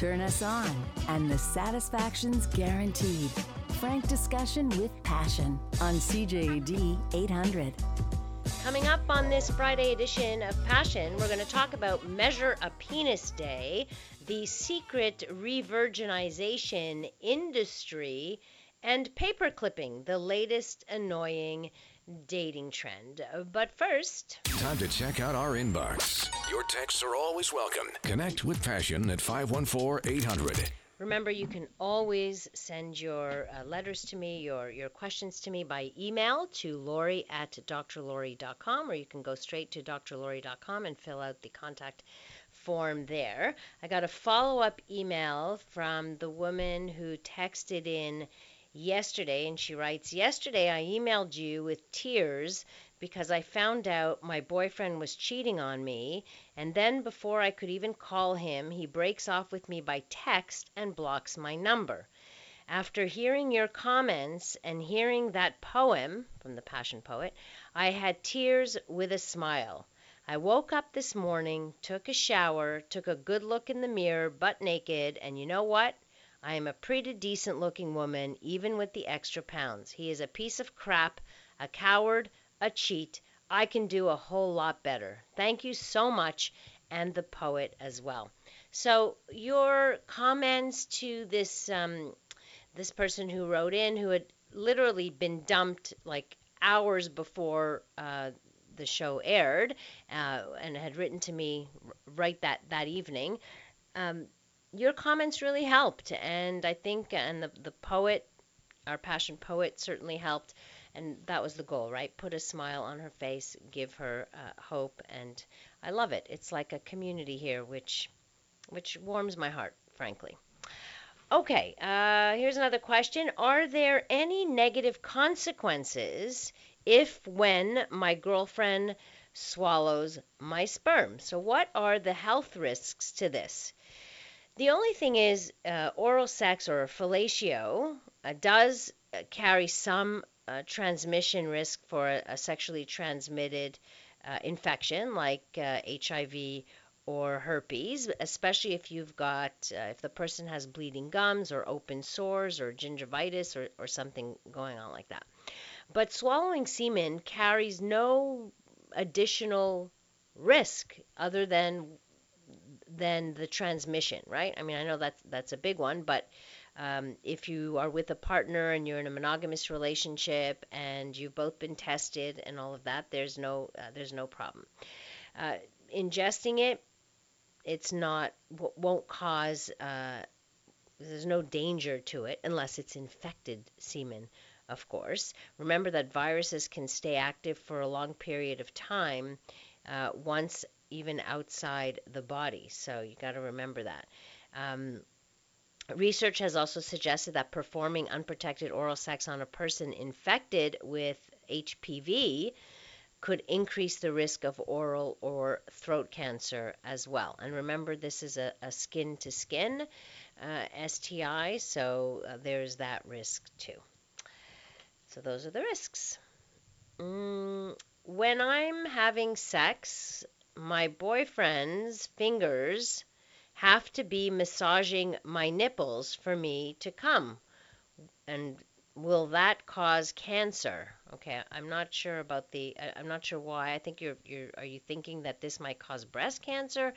Turn us on, and the satisfaction's guaranteed. Frank discussion with passion on CJAD 800. Coming up on this Friday edition of Passion, we're going to talk about Measure a Penis Day, the secret revirginization industry, and paper clipping, the latest annoying dating trend. But first, time to check out our inbox. Your texts are always welcome. Connect with Passion at 514 800. Remember, you can always send your uh, letters to me, your, your questions to me by email to Lori at drlori.com, or you can go straight to drlori.com and fill out the contact form there. I got a follow up email from the woman who texted in yesterday, and she writes Yesterday I emailed you with tears because I found out my boyfriend was cheating on me, and then before I could even call him, he breaks off with me by text and blocks my number. After hearing your comments and hearing that poem from the Passion Poet, I had tears with a smile. I woke up this morning, took a shower, took a good look in the mirror, butt naked, and you know what? I am a pretty decent looking woman, even with the extra pounds. He is a piece of crap, a coward, a cheat. I can do a whole lot better. Thank you so much, and the poet as well. So your comments to this um, this person who wrote in, who had literally been dumped like hours before uh, the show aired, uh, and had written to me right that that evening. Um, your comments really helped, and I think, and the the poet, our passion poet, certainly helped and that was the goal, right? Put a smile on her face, give her uh, hope, and I love it. It's like a community here, which which warms my heart, frankly. Okay, uh, here's another question: Are there any negative consequences if when my girlfriend swallows my sperm? So, what are the health risks to this? The only thing is, uh, oral sex or fellatio uh, does uh, carry some uh, transmission risk for a, a sexually transmitted uh, infection like uh, HIV or herpes, especially if you've got, uh, if the person has bleeding gums or open sores or gingivitis or, or something going on like that. But swallowing semen carries no additional risk other than than the transmission, right? I mean, I know that's that's a big one, but um, if you are with a partner and you're in a monogamous relationship and you've both been tested and all of that, there's no uh, there's no problem. Uh, ingesting it, it's not won't cause uh, there's no danger to it unless it's infected semen, of course. Remember that viruses can stay active for a long period of time uh, once even outside the body. So you got to remember that. Um, Research has also suggested that performing unprotected oral sex on a person infected with HPV could increase the risk of oral or throat cancer as well. And remember, this is a, skin to skin STI, so uh, there's that risk too. So, those are the risks. Mm, when I'm having sex, my boyfriend's fingers have to be massaging my nipples for me to come. And will that cause cancer? Okay, I'm not sure about the. I'm not sure why. I think you're. You're. Are you thinking that this might cause breast cancer?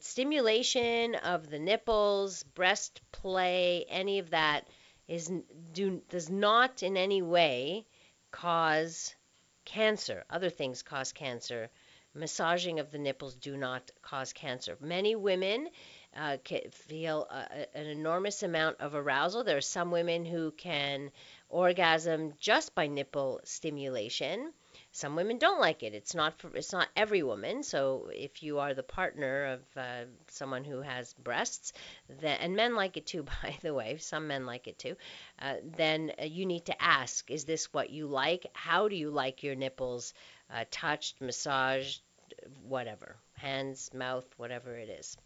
Stimulation of the nipples, breast play, any of that is do does not in any way cause cancer. Other things cause cancer massaging of the nipples do not cause cancer. Many women uh, feel an enormous amount of arousal. There are some women who can orgasm just by nipple stimulation. Some women don't like it. It's not for it's not every woman. So if you are the partner of uh, someone who has breasts, then, and men like it too, by the way, some men like it too, uh, then uh, you need to ask: Is this what you like? How do you like your nipples uh, touched, massaged, whatever, hands, mouth, whatever it is.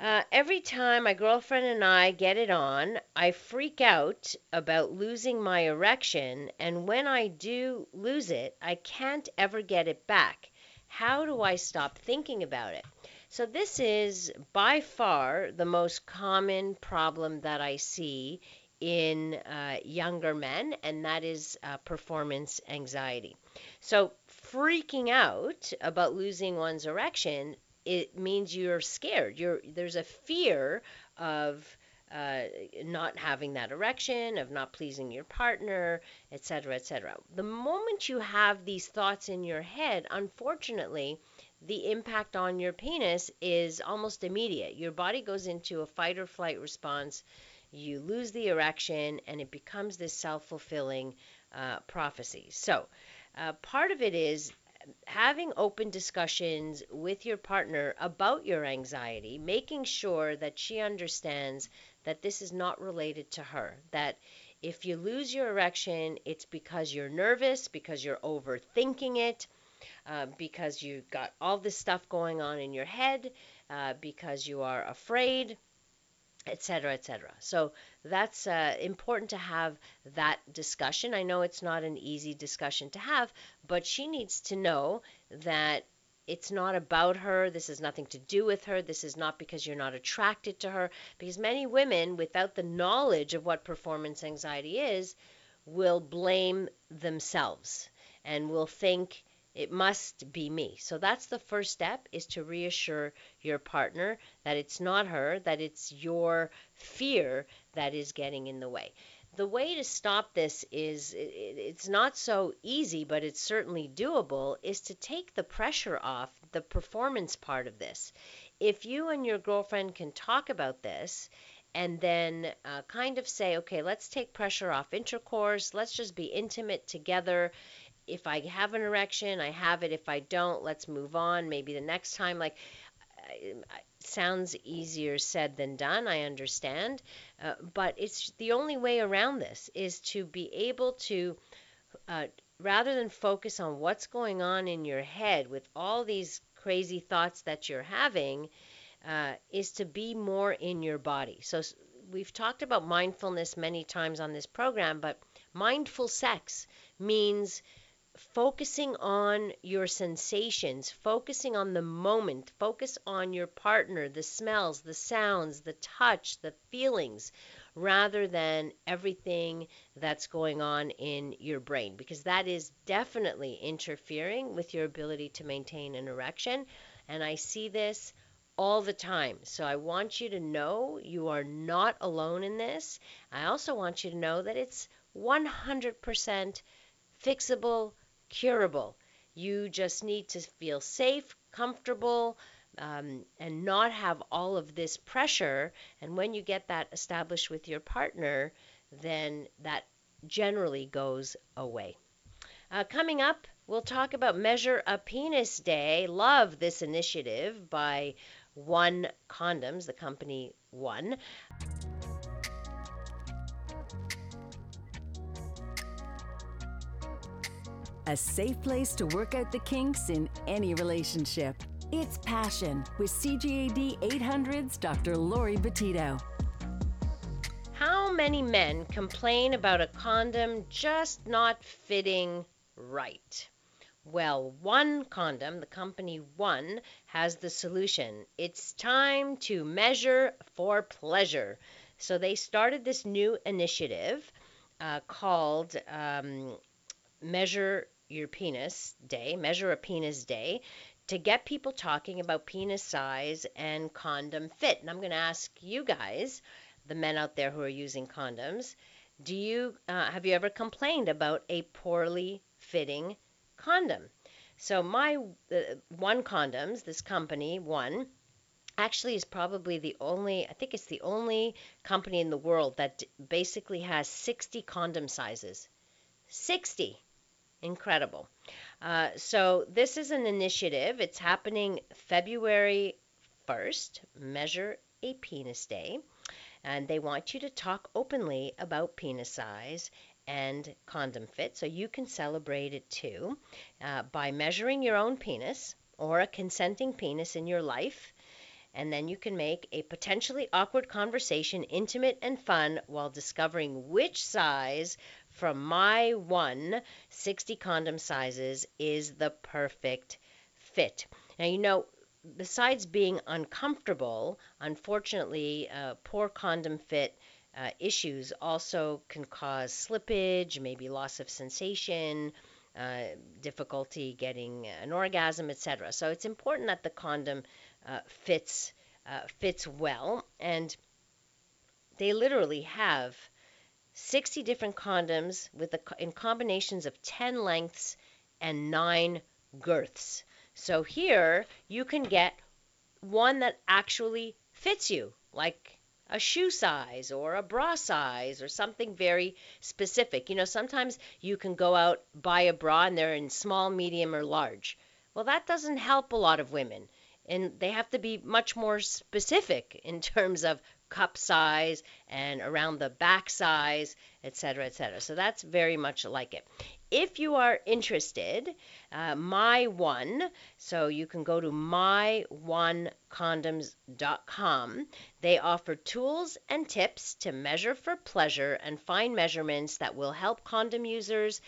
Uh, every time my girlfriend and I get it on, I freak out about losing my erection, and when I do lose it, I can't ever get it back. How do I stop thinking about it? So, this is by far the most common problem that I see in uh, younger men, and that is uh, performance anxiety. So, freaking out about losing one's erection, it means you're scared. You're there's a fear of uh, not having that erection, of not pleasing your partner, etc., etc. The moment you have these thoughts in your head, unfortunately, the impact on your penis is almost immediate. Your body goes into a fight or flight response. You lose the erection, and it becomes this self fulfilling uh, prophecy. So, uh, part of it is having open discussions with your partner about your anxiety, making sure that she understands that this is not related to her, that if you lose your erection, it's because you're nervous, because you're overthinking it, uh, because you've got all this stuff going on in your head, uh, because you are afraid, etc., etc. So that's uh, important to have that discussion. I know it's not an easy discussion to have, but she needs to know that it's not about her. This has nothing to do with her. This is not because you're not attracted to her. Because many women, without the knowledge of what performance anxiety is, will blame themselves and will think it must be me. So that's the first step is to reassure your partner that it's not her, that it's your fear that is getting in the way. The way to stop this is it's not so easy, but it's certainly doable is to take the pressure off the performance part of this. If you and your girlfriend can talk about this and then uh, kind of say, okay, let's take pressure off intercourse, let's just be intimate together if I have an erection, I have it. If I don't, let's move on. Maybe the next time. Like, sounds easier said than done. I understand, uh, but it's the only way around this is to be able to. Uh, rather than focus on what's going on in your head with all these crazy thoughts that you're having, uh, is to be more in your body. So we've talked about mindfulness many times on this program, but mindful sex means focusing on your sensations, focusing on the moment, focus on your partner, the smells, the sounds, the touch, the feelings, rather than everything that's going on in your brain, because that is definitely interfering with your ability to maintain an erection. And I see this all the time. So I want you to know you are not alone in this. I also want you to know that it's 100% fixable, curable. You just need to feel safe, comfortable, um, and not have all of this pressure. And when you get that established with your partner, then that generally goes away. Uh, coming up, we'll talk about Measure a Penis Day. Love this initiative by One Condoms, the company One. A safe place to work out the kinks in any relationship. It's Passion with CJAD 800's Dr. Lori Betito. How many men complain about a condom just not fitting right? Well, One Condom, the company One, has the solution. It's time to measure for pleasure. So they started this new initiative uh, called um, Measure your penis day, measure a penis day, to get people talking about penis size and condom fit. And I'm going to ask you guys, the men out there who are using condoms, do you uh, have you ever complained about a poorly fitting condom? So my uh, one condoms, this company one, actually is probably the only I think it's the only company in the world that basically has 60 condom sizes. 60 incredible. Uh, so this is an initiative. It's happening February 1st, Measure a Penis Day. And they want you to talk openly about penis size and condom fit so you can celebrate it too uh, by measuring your own penis or a consenting penis in your life. And then you can make a potentially awkward conversation intimate and fun while discovering which size from my one 60 condom sizes is the perfect fit. Now, you know, besides being uncomfortable, unfortunately, uh, poor condom fit uh, issues also can cause slippage, maybe loss of sensation, uh, difficulty getting an orgasm, etc. So it's important that the condom uh, fits uh, fits well, and they literally have 60 different condoms with in combinations of 10 lengths and 9 girths. So here you can get one that actually fits you, like a shoe size or a bra size or something very specific. You know, sometimes you can go out buy a bra and they're in small, medium, or large. Well, that doesn't help a lot of women. And they have to be much more specific in terms of cup size and around the back size, etc., etc. So that's very much like it. If you are interested, uh, My One, so you can go to myonecondoms.com. They offer tools and tips to measure for pleasure and find measurements that will help condom users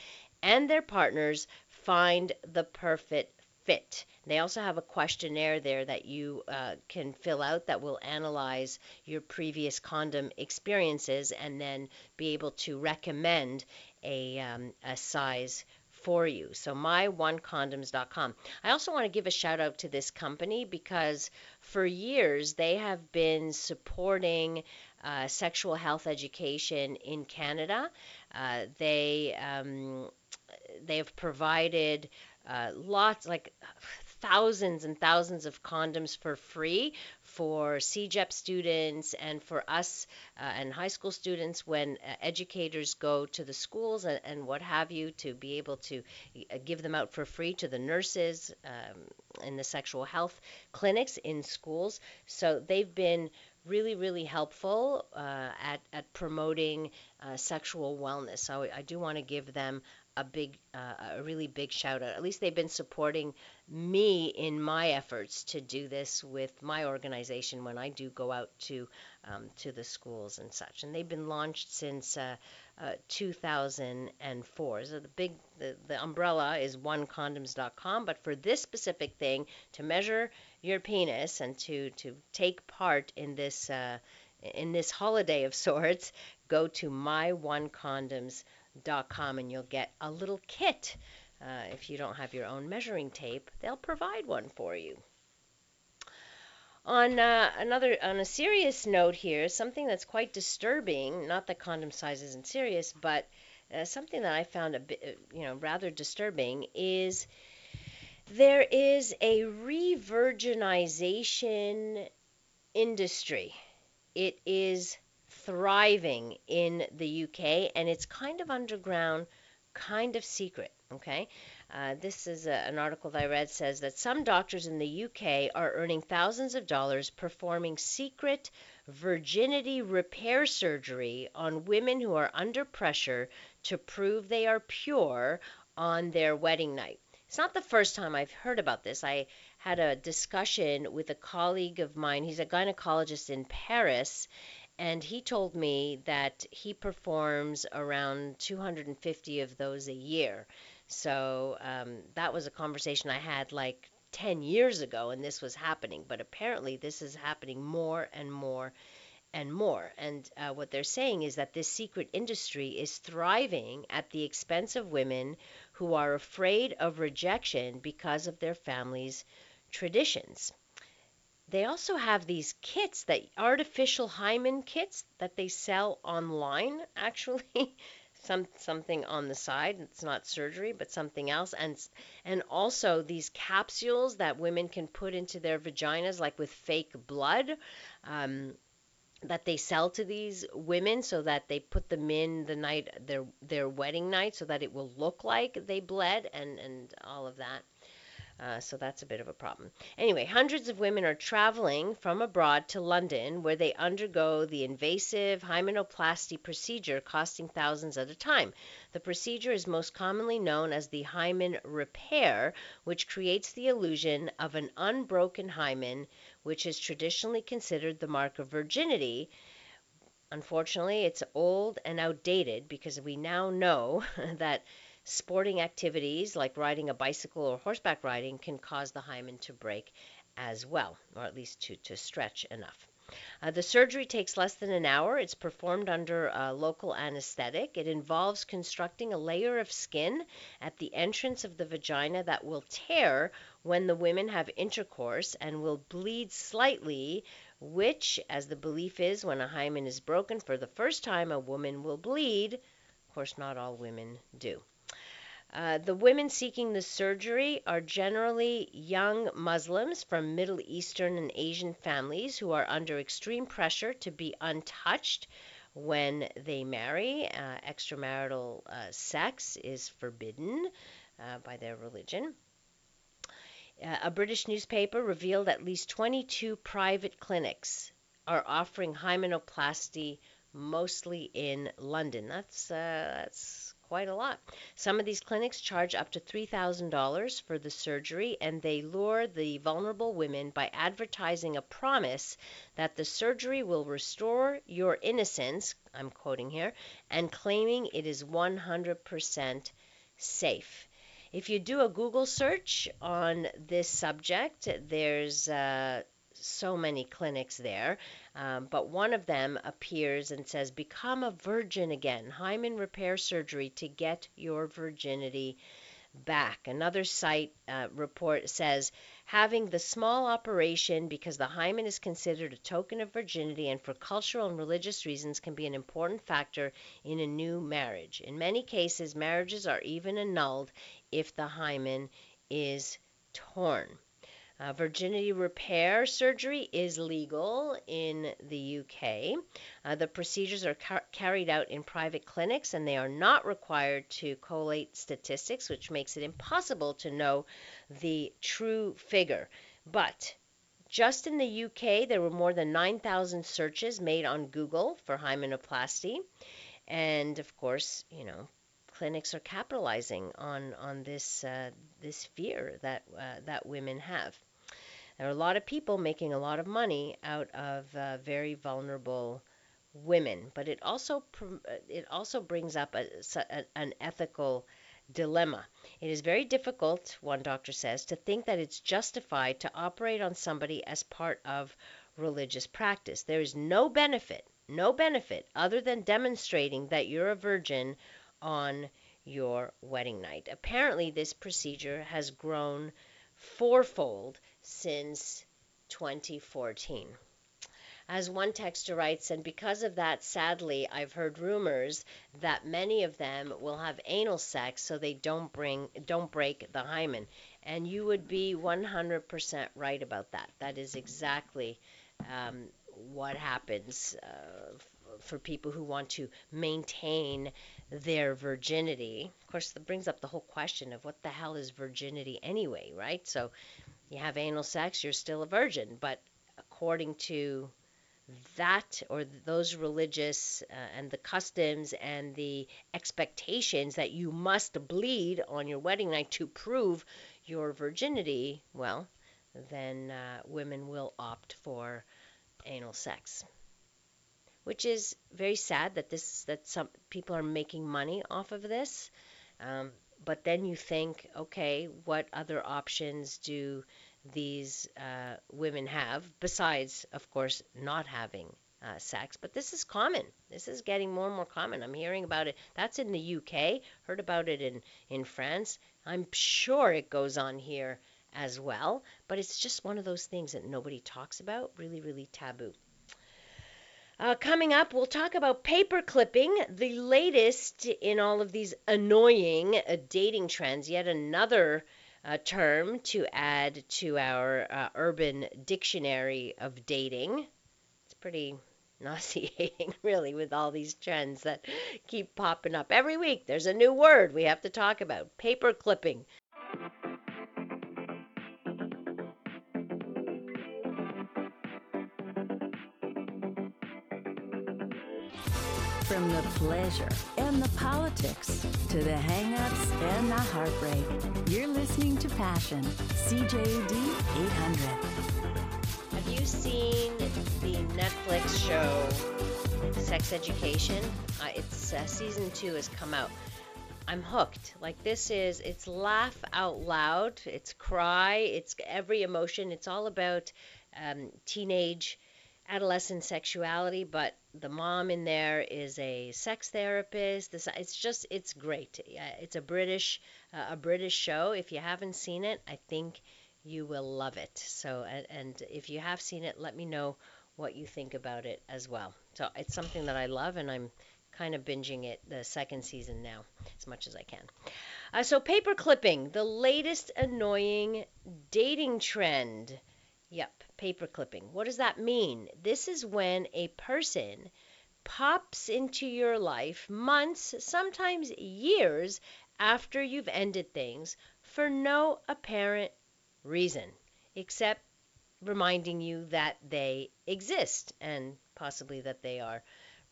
and their partners find the perfect fit. They also have a questionnaire there that you uh, can fill out that will analyze your previous condom experiences and then be able to recommend a, um, a size for you. So myonecondoms.com. I also want to give a shout out to this company because for years they have been supporting uh, sexual health education in Canada. Uh, they um, they have provided uh, lots like thousands and thousands of condoms for free for CEGEP students and for us uh, and high school students when uh, educators go to the schools and, and, what have you to be able to uh, give them out for free to the nurses um, in the sexual health clinics in schools. So they've been really, really helpful uh, at, at promoting uh, sexual wellness. So I do want to give them a big, uh, a really big shout out. At least they've been supporting me in my efforts to do this with my organization when I do go out to um, to the schools and such. And they've been launched since uh, uh, 2004. So the big, the, the umbrella is onecondoms.com. But for this specific thing, to measure your penis and to to take part in this uh, in this holiday of sorts, go to myonecondoms.com com and you'll get a little kit. Uh, if you don't have your own measuring tape, they'll provide one for you. On uh, another, on a serious note here, something that's quite disturbing. Not that condom size isn't serious, but uh, something that I found a bit, uh, you know, rather disturbing is there is a re-virginization industry. It is thriving in the UK, and it's kind of underground, kind of secret. Okay, uh, this is a, an article that I read says that some doctors in the UK are earning thousands of dollars performing secret virginity repair surgery on women who are under pressure to prove they are pure on their wedding night. It's not the first time I've heard about this. I had a discussion with a colleague of mine. He's a gynecologist in Paris, and he told me that he performs around 250 of those a year. So um, that was a conversation I had like 10 years ago, and this was happening. But apparently, this is happening more and more and more. And uh, what they're saying is that this secret industry is thriving at the expense of women who are afraid of rejection because of their family's traditions. They also have these kits that artificial hymen kits that they sell online actually. Some something on the side it's not surgery but something else. And and also these capsules that women can put into their vaginas like with fake blood um, that they sell to these women so that they put them in the night their their wedding night so that it will look like they bled and and all of that uh, so that's a bit of a problem. Anyway, hundreds of women are traveling from abroad to London where they undergo the invasive hymenoplasty procedure costing thousands at a time. The procedure is most commonly known as the hymen repair, which creates the illusion of an unbroken hymen, which is traditionally considered the mark of virginity. Unfortunately, it's old and outdated because we now know that Sporting activities like riding a bicycle or horseback riding can cause the hymen to break as well, or at least to, to stretch enough. Uh, the surgery takes less than an hour. It's performed under a local anesthetic. It involves constructing a layer of skin at the entrance of the vagina that will tear when the women have intercourse and will bleed slightly, which, as the belief is, when a hymen is broken for the first time, a woman will bleed. Of course, not all women do. Uh, the women seeking the surgery are generally young Muslims from Middle Eastern and Asian families who are under extreme pressure to be untouched when they marry. Uh, extramarital uh, sex is forbidden uh, by their religion. Uh, a British newspaper revealed at least 22 private clinics are offering hymenoplasty mostly in London. That's that's quite a lot. Some of these clinics charge up to $3,000 for the surgery, and they lure the vulnerable women by advertising a promise that the surgery will restore your innocence, I'm quoting here, and claiming it is 100% safe. If you do a Google search on this subject, there's uh, so many clinics there, um, but one of them appears and says, Become a virgin again. Hymen repair surgery to get your virginity back. Another site uh, report says, Having the small operation because the hymen is considered a token of virginity and for cultural and religious reasons can be an important factor in a new marriage. In many cases, marriages are even annulled if the hymen is torn. Uh, virginity repair surgery is legal in the UK. Uh, the procedures are car- carried out in private clinics and they are not required to collate statistics, which makes it impossible to know the true figure. But just in the UK, there were more than 9,000 searches made on Google for hymenoplasty. And of course, you know, clinics are capitalizing on on this uh, this fear that uh, that women have. There are a lot of people making a lot of money out of uh, very vulnerable women, but it also uh, it also brings up a, a, an ethical dilemma. It is very difficult, one doctor says, to think that it's justified to operate on somebody as part of religious practice. There is no benefit, no benefit other than demonstrating that you're a virgin on your wedding night. Apparently, this procedure has grown fourfold since 2014. As one texter writes, and because of that, sadly, I've heard rumors that many of them will have anal sex so they don't bring don't break the hymen. And you would be 100% right about that. That is exactly um, what happens uh, for people who want to maintain their virginity. Of course, that brings up the whole question of what the hell is virginity anyway, right? So you have anal sex, you're still a virgin. But according to that or those religious uh, and the customs and the expectations that you must bleed on your wedding night to prove your virginity, well, then uh, women will opt for anal sex. Which is very sad that this that some people are making money off of this. Um, but then you think, okay, what other options do these uh, women have besides, of course, not having uh, sex? But this is common. This is getting more and more common. I'm hearing about it. That's in the UK. Heard about it in in France. I'm sure it goes on here as well. But it's just one of those things that nobody talks about. Really, really taboo. Uh, coming up, we'll talk about paper clipping, the latest in all of these annoying uh, dating trends. Yet another uh, term to add to our uh, urban dictionary of dating. It's pretty nauseating, really, with all these trends that keep popping up. Every week, there's a new word we have to talk about paper clipping. From the pleasure and the politics to the hangups and the heartbreak, you're listening to Passion, CJAD 800. Have you seen the Netflix show Sex Education? Uh, it's uh, season two has come out. I'm hooked. Like this is it's laugh out loud, it's cry, it's every emotion. It's all about um, teenage, adolescent sexuality. But the mom in there is a sex therapist. This it's just it's great. It's a British uh, a British show. If you haven't seen it, I think you will love it. So and, and if you have seen it, let me know what you think about it as well. So it's something that I love, and I'm kind of binging it the second season now as much as I can. Uh, so, paper clipping, the latest annoying dating trend. Yep, paper clipping. What does that mean? This is when a person pops into your life months, sometimes years after you've ended things for no apparent reason except reminding you that they exist and possibly that they are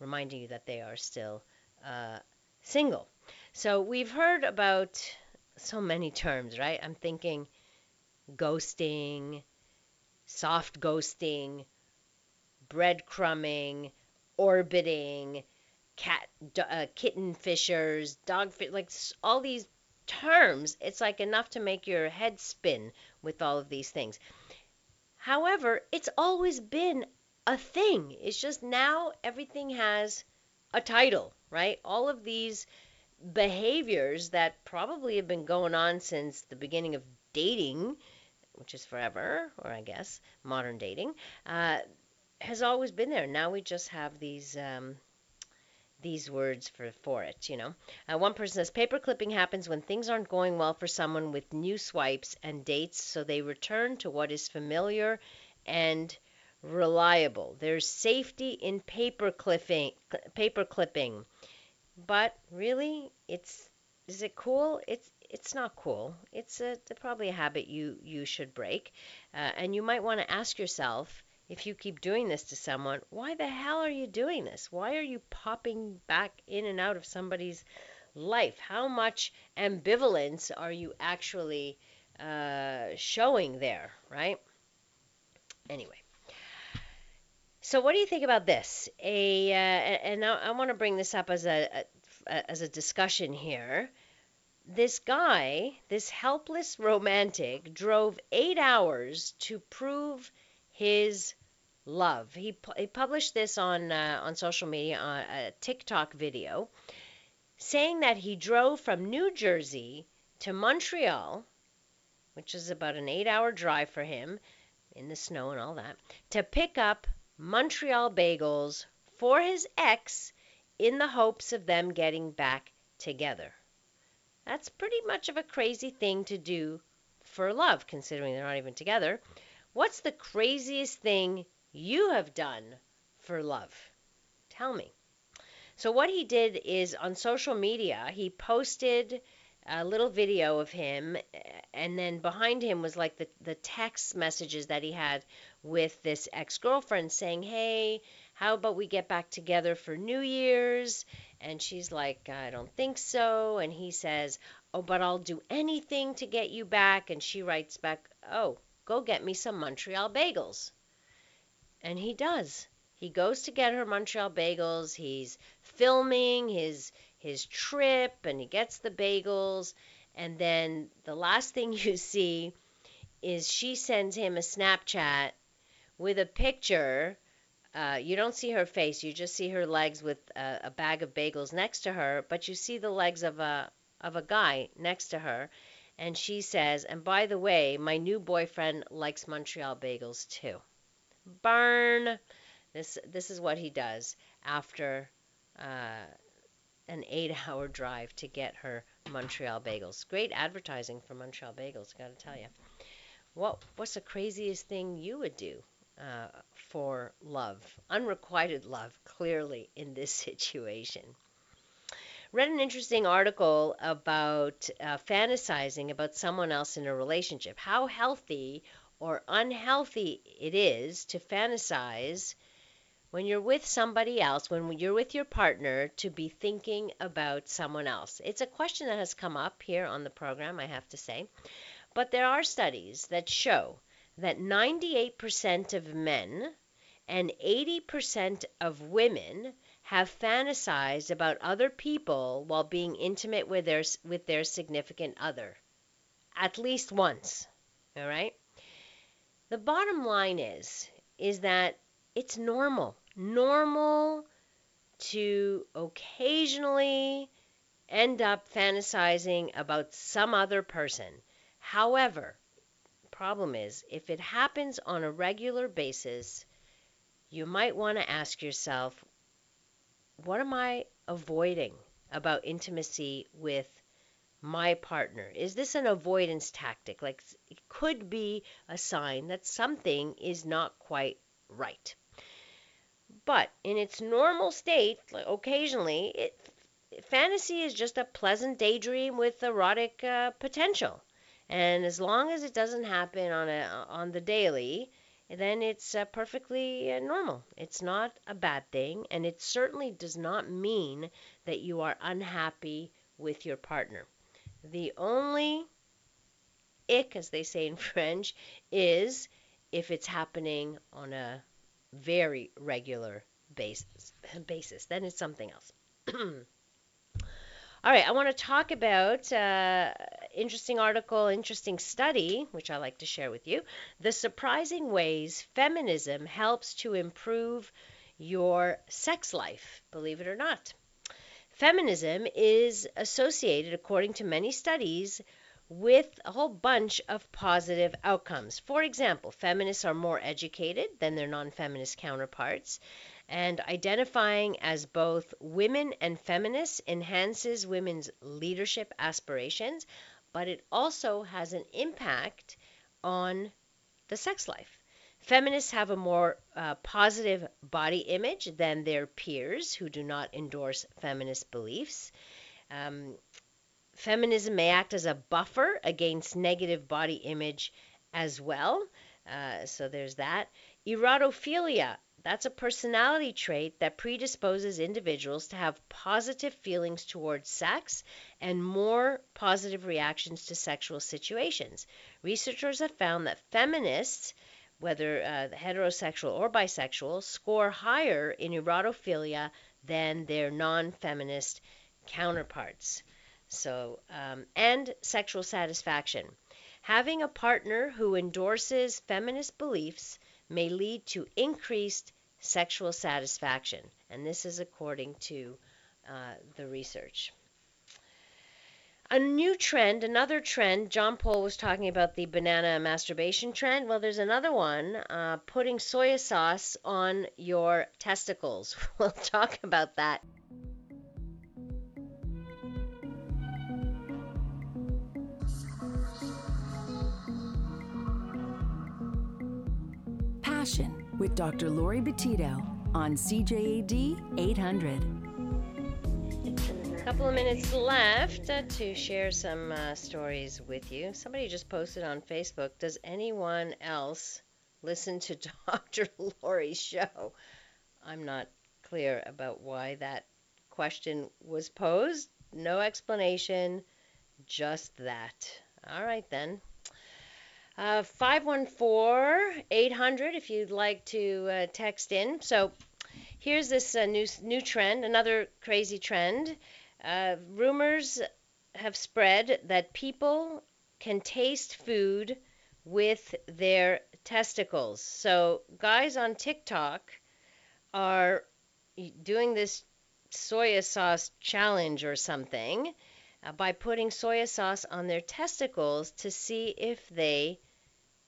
reminding you that they are still uh, single. So we've heard about so many terms, right? I'm thinking ghosting, soft ghosting, breadcrumbing, orbiting, cat, uh, kitten fishers, dog, like all these terms. It's like enough to make your head spin with all of these things. However, it's always been a thing. It's just now everything has a title, right? All of these behaviors that probably have been going on since the beginning of dating, which is forever, or I guess modern dating, uh, has always been there. Now we just have these. Um, these words for, for it, you know. Uh, one person says paper clipping happens when things aren't going well for someone with new swipes and dates, so they return to what is familiar and reliable. There's safety in paper clipping, paper clipping. But really, it's is it cool? It's it's not cool. It's a probably a habit you you should break, uh, and you might want to ask yourself if you keep doing this to someone, why the hell are you doing this? Why are you popping back in and out of somebody's life? How much ambivalence are you actually uh, showing there, right? Anyway. So, what do you think about this? A uh, and I, I want to bring this up as a, a as a discussion here. This guy, this helpless romantic, drove eight hours to prove his love. He, he published this on uh, on social media on uh, a TikTok video, saying that he drove from New Jersey to Montreal, which is about an eight-hour drive for him, in the snow and all that, to pick up Montreal bagels for his ex in the hopes of them getting back together. That's pretty much of a crazy thing to do for love, considering they're not even together. What's the craziest thing you have done for love? Tell me. So, what he did is on social media, he posted a little video of him, and then behind him was like the, the text messages that he had with this ex girlfriend saying, Hey, how about we get back together for New Year's? And she's like, I don't think so. And he says, Oh, but I'll do anything to get you back. And she writes back, Oh, go get me some Montreal bagels. And he does. He goes to get her Montreal bagels. He's filming his his trip and he gets the bagels and then the last thing you see is she sends him a Snapchat with a picture. Uh, you don't see her face, you just see her legs with a, a bag of bagels next to her, but you see the legs of a of a guy next to her. And she says, and by the way, my new boyfriend likes Montreal bagels too. Burn. This this is what he does after uh, an eight-hour drive to get her Montreal bagels. Great advertising for Montreal bagels, got to tell you. What what's the craziest thing you would do uh, for love, unrequited love, clearly in this situation. Read an interesting article about uh, fantasizing about someone else in a relationship. How healthy or unhealthy it is to fantasize when you're with somebody else, when you're with your partner, to be thinking about someone else. It's a question that has come up here on the program, I have to say. But there are studies that show that 98% of men and 80% of women have fantasized about other people while being intimate with their with their significant other. At least once all right? The bottom line is is that it's normal. Normal to occasionally end up fantasizing about some other person. However problem is if it happens on a regular basis you might want to ask yourself what am I avoiding about intimacy with my partner? Is this an avoidance tactic? Like it could be a sign that something is not quite right. But in its normal state, like occasionally, it, fantasy is just a pleasant daydream with erotic uh, potential. And as long as it doesn't happen on a on the daily, then it's uh, perfectly uh, normal. It's not a bad thing, and it certainly does not mean that you are unhappy with your partner. The only ick, as they say in French, is if it's happening on a very regular basis. Basis, then it's something else. All right, I want to talk about uh, interesting article, interesting study, which I like to share with you. The surprising ways feminism helps to improve your sex life, believe it or not. Feminism is associated, according to many studies, with a whole bunch of positive outcomes. For example, feminists are more educated than their non feminist counterparts and identifying as both women and feminists enhances women's leadership aspirations, but it also has an impact on the sex life. Feminists have a more uh, positive body image than their peers who do not endorse feminist beliefs. Um, feminism may act as a buffer against negative body image as well. Uh, so there's that. Erotophilia that's a personality trait that predisposes individuals to have positive feelings towards sex and more positive reactions to sexual situations. Researchers have found that feminists, whether uh, heterosexual or bisexual, score higher in erotophilia than their non feminist counterparts. So, um, and sexual satisfaction. Having a partner who endorses feminist beliefs may lead to increased sexual satisfaction. And this is according to uh, the research. A new trend, another trend, John Paul was talking about the banana masturbation trend. Well, there's another one uh, putting soy sauce on your testicles. We'll talk about that. Passion with Dr. Lori Betito on CJAD 800. A couple of minutes left uh, to share some uh, stories with you. Somebody just posted on Facebook Does anyone else listen to Dr. Lori's show? I'm not clear about why that question was posed. No explanation, just that. All right, then. Uh, 514 800 if you'd like to uh, text in. So here's this uh, new, new trend, another crazy trend. Uh, rumors have spread that people can taste food with their testicles. So guys on TikTok are doing this soy sauce challenge or something Uh, by putting soy sauce on their testicles to see if they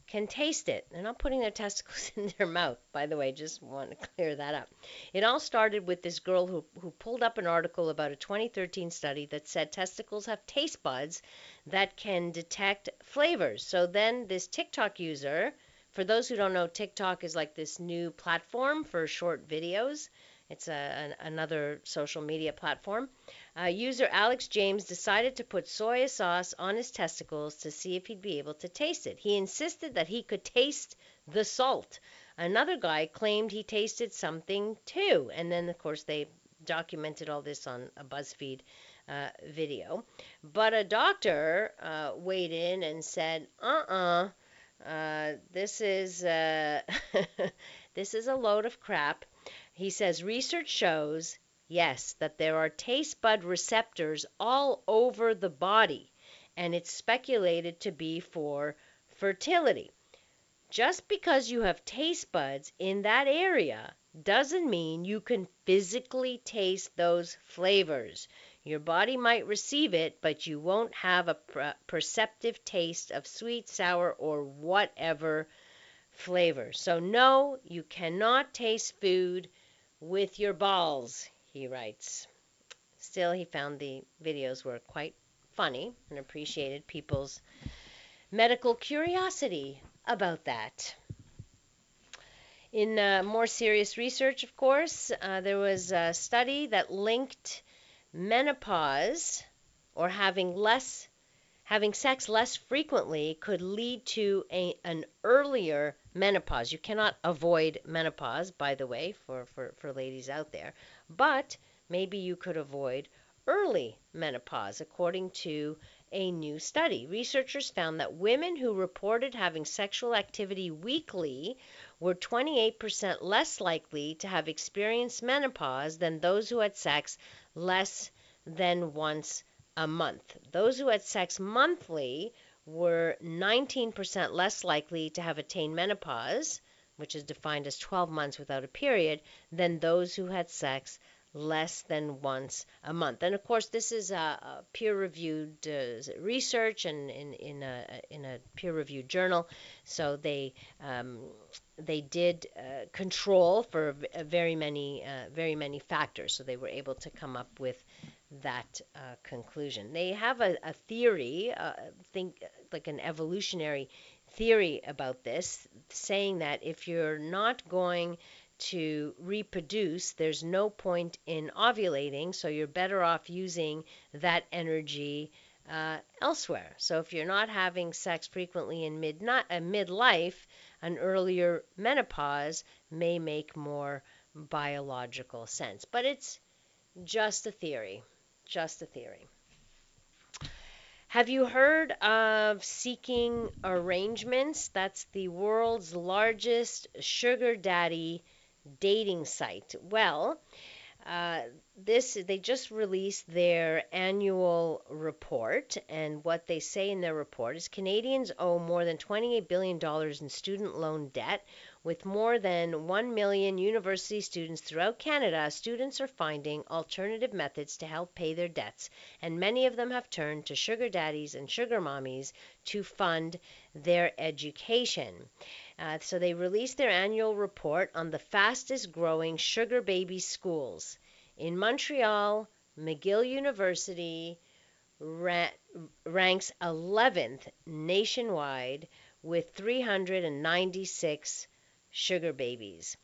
can taste it. They're not putting their testicles in their mouth, by the way, just want to clear that up. It all started with this girl who, who pulled up an article about a 2013 study that said testicles have taste buds that can detect flavors. So then this TikTok user, for those who don't know, TikTok is like this new platform for short videos. It's a, an, another social media platform. Uh, user Alex James decided to put soy sauce on his testicles to see if he'd be able to taste it. He insisted that he could taste the salt. Another guy claimed he tasted something too. And then, of course, they documented all this on a BuzzFeed uh, video. But a doctor uh, weighed in and said, uh-uh, uh, this is uh, this is a load of crap. He says research shows Yes, that there are taste bud receptors all over the body, and it's speculated to be for fertility. Just because you have taste buds in that area doesn't mean you can physically taste those flavors. Your body might receive it, but you won't have a perceptive taste of sweet, sour, or whatever flavor. So, no, you cannot taste food with your balls, he writes. Still, he found the videos were quite funny and appreciated people's medical curiosity about that. In uh, more serious research, of course, uh, there was a study that linked menopause or having less having sex less frequently could lead to a, an earlier menopause. You cannot avoid menopause, by the way, for, for, for ladies out there, but maybe you could avoid early menopause, according to a new study. Researchers found that women who reported having sexual activity weekly were 28% less likely to have experienced menopause than those who had sex less than once a month. Those who had sex monthly were 19% less likely to have attained menopause, which is defined as 12 months without a period, than those who had sex less than once a month. And of course, this is a, peer-reviewed uh, research and in, in, a, in a peer-reviewed journal. So they um, they did uh, control for very many uh, very many factors. So they were able to come up with that uh, conclusion. They have a, a theory, uh, think like an evolutionary theory about this, saying that if you're not going to reproduce, there's no point in ovulating, so you're better off using that energy uh, elsewhere. So if you're not having sex frequently in mid uh, midlife, an earlier menopause may make more biological sense. But it's just a theory just a theory. Have you heard of Seeking Arrangements? That's the world's largest sugar daddy dating site. Well, uh, this they just released their annual report, and what they say in their report is Canadians owe more than 28 billion dollars in student loan debt, with more than 1 million university students throughout Canada, students are finding alternative methods to help pay their debts, and many of them have turned to sugar daddies and sugar mommies to fund their education. Uh, so they released their annual report on the fastest growing sugar baby schools. In Montreal, McGill University ra- ranks 11th nationwide with 396 sugar babies.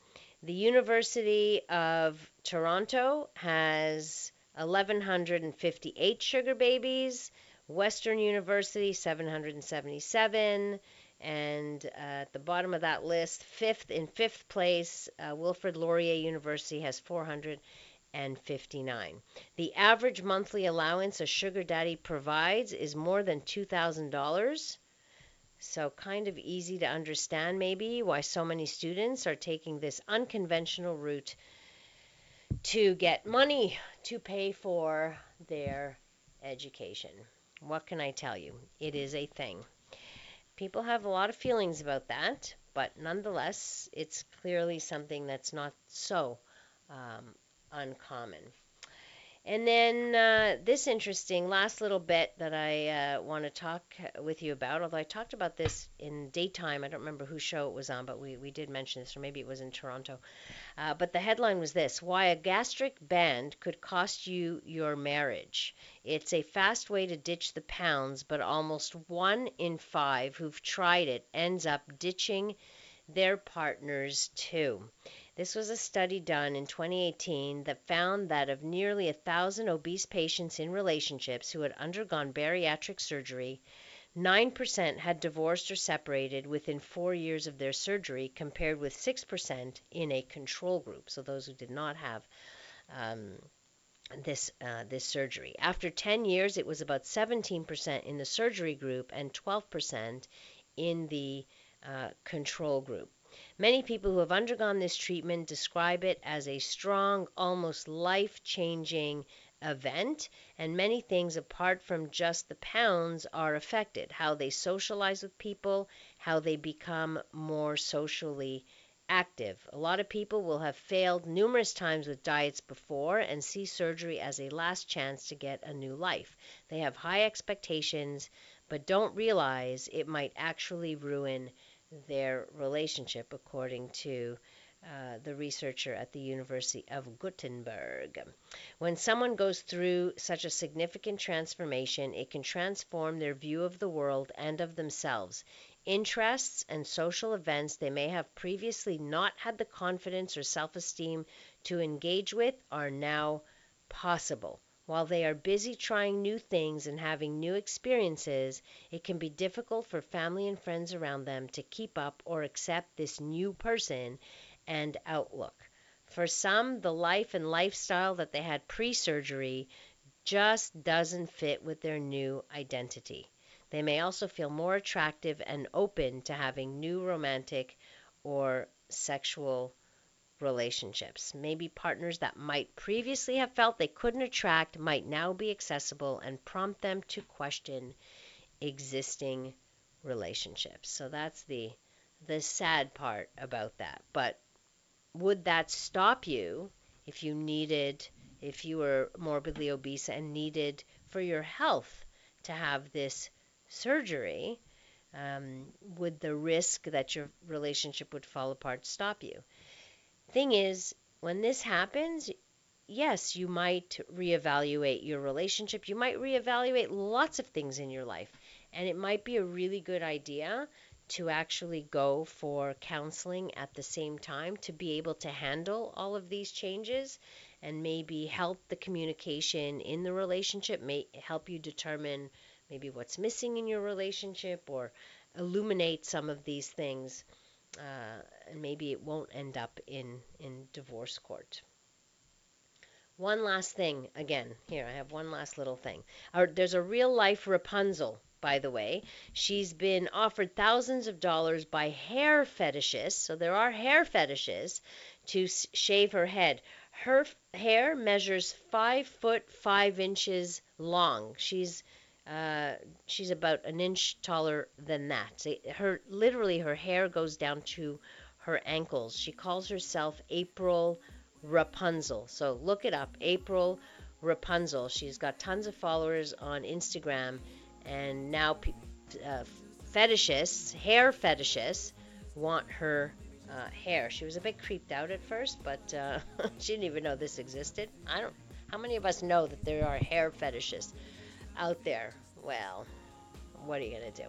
The University of Toronto has 1,158 sugar babies, Western University 777, and uh, at the bottom of that list, fifth in fifth place, uh, Wilfrid Laurier University has 459. The average monthly allowance a sugar daddy provides is more than $2,000. So, kind of easy to understand, maybe, why so many students are taking this unconventional route to get money to pay for their education. What can I tell you? It is a thing. People have a lot of feelings about that, but nonetheless, it's clearly something that's not so um, uncommon. And then uh, this interesting last little bit that I uh, want to talk with you about, although I talked about this in daytime. I don't remember whose show it was on, but we, we did mention this, or maybe it was in Toronto. Uh, but the headline was this Why a gastric band could cost you your marriage. It's a fast way to ditch the pounds, but almost one in five who've tried it ends up ditching their partners too. This was a study done in 2018 that found that of nearly a thousand obese patients in relationships who had undergone bariatric surgery, 9% had divorced or separated within four years of their surgery, compared with 6% in a control group, so those who did not have um, this uh, this surgery. After 10 years, it was about 17% in the surgery group and 12% in the uh, control group. Many people who have undergone this treatment describe it as a strong, almost life changing event, and many things apart from just the pounds are affected how they socialize with people, how they become more socially active. A lot of people will have failed numerous times with diets before and see surgery as a last chance to get a new life. They have high expectations, but don't realize it might actually ruin their relationship, according to uh, the researcher at the University of Gothenburg. When someone goes through such a significant transformation, it can transform their view of the world and of themselves. Interests and social events they may have previously not had the confidence or self esteem to engage with are now possible. While they are busy trying new things and having new experiences, it can be difficult for family and friends around them to keep up or accept this new person and outlook. For some, the life and lifestyle that they had pre surgery just doesn't fit with their new identity. They may also feel more attractive and open to having new romantic or sexual relationships. Maybe partners that might previously have felt they couldn't attract might now be accessible and prompt them to question existing relationships. So that's the the sad part about that. But would that stop you if you needed, if you were morbidly obese and needed for your health to have this surgery? Um, would the risk that your relationship would fall apart stop you? Thing is, when this happens, yes, you might reevaluate your relationship. You might reevaluate lots of things in your life. And it might be a really good idea to actually go for counseling at the same time to be able to handle all of these changes and maybe help the communication in the relationship, may help you determine maybe what's missing in your relationship or illuminate some of these things. Uh, and maybe it won't end up in, in divorce court. One last thing, again, here I have one last little thing. Our, there's a real life Rapunzel by the way. She's been offered thousands of dollars by hair fetishists, so there are hair fetishists, to shave her head. Her hair measures five foot five inches long. She's uh, she's about an inch taller than that. Her literally her hair goes down to her ankles. She calls herself April Rapunzel. So look it up, April Rapunzel. She's got tons of followers on Instagram and now uh, fetishists, hair fetishists, want her uh, hair. She was a bit creeped out at first, but uh, she didn't even know this existed. I don't. How many of us know that there are hair fetishists out there? Well, what are you gonna do?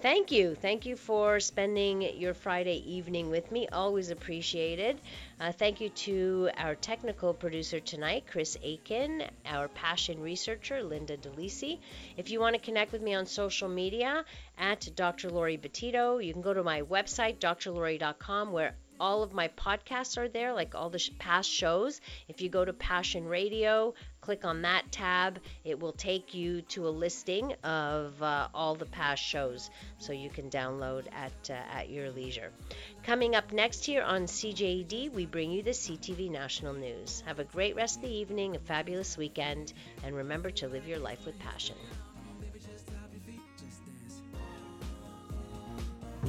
Thank you. Thank you for spending your Friday evening with me. Always appreciated. Uh, thank you to our technical producer tonight, Chris Aiken, our passion researcher, Linda DeLisi. If you want to connect with me on social media, at Dr. Lori Betito, you can go to my website, drlori.com, where all of my podcasts are there, like all the sh- past shows. If you go to Passion Radio, click on that tab, it will take you to a listing of uh, all the past shows, so you can download at uh, at your leisure. Coming up next here on CJAD, we bring you the CTV National News. Have a great rest of the evening, a fabulous weekend, and remember to live your life with passion.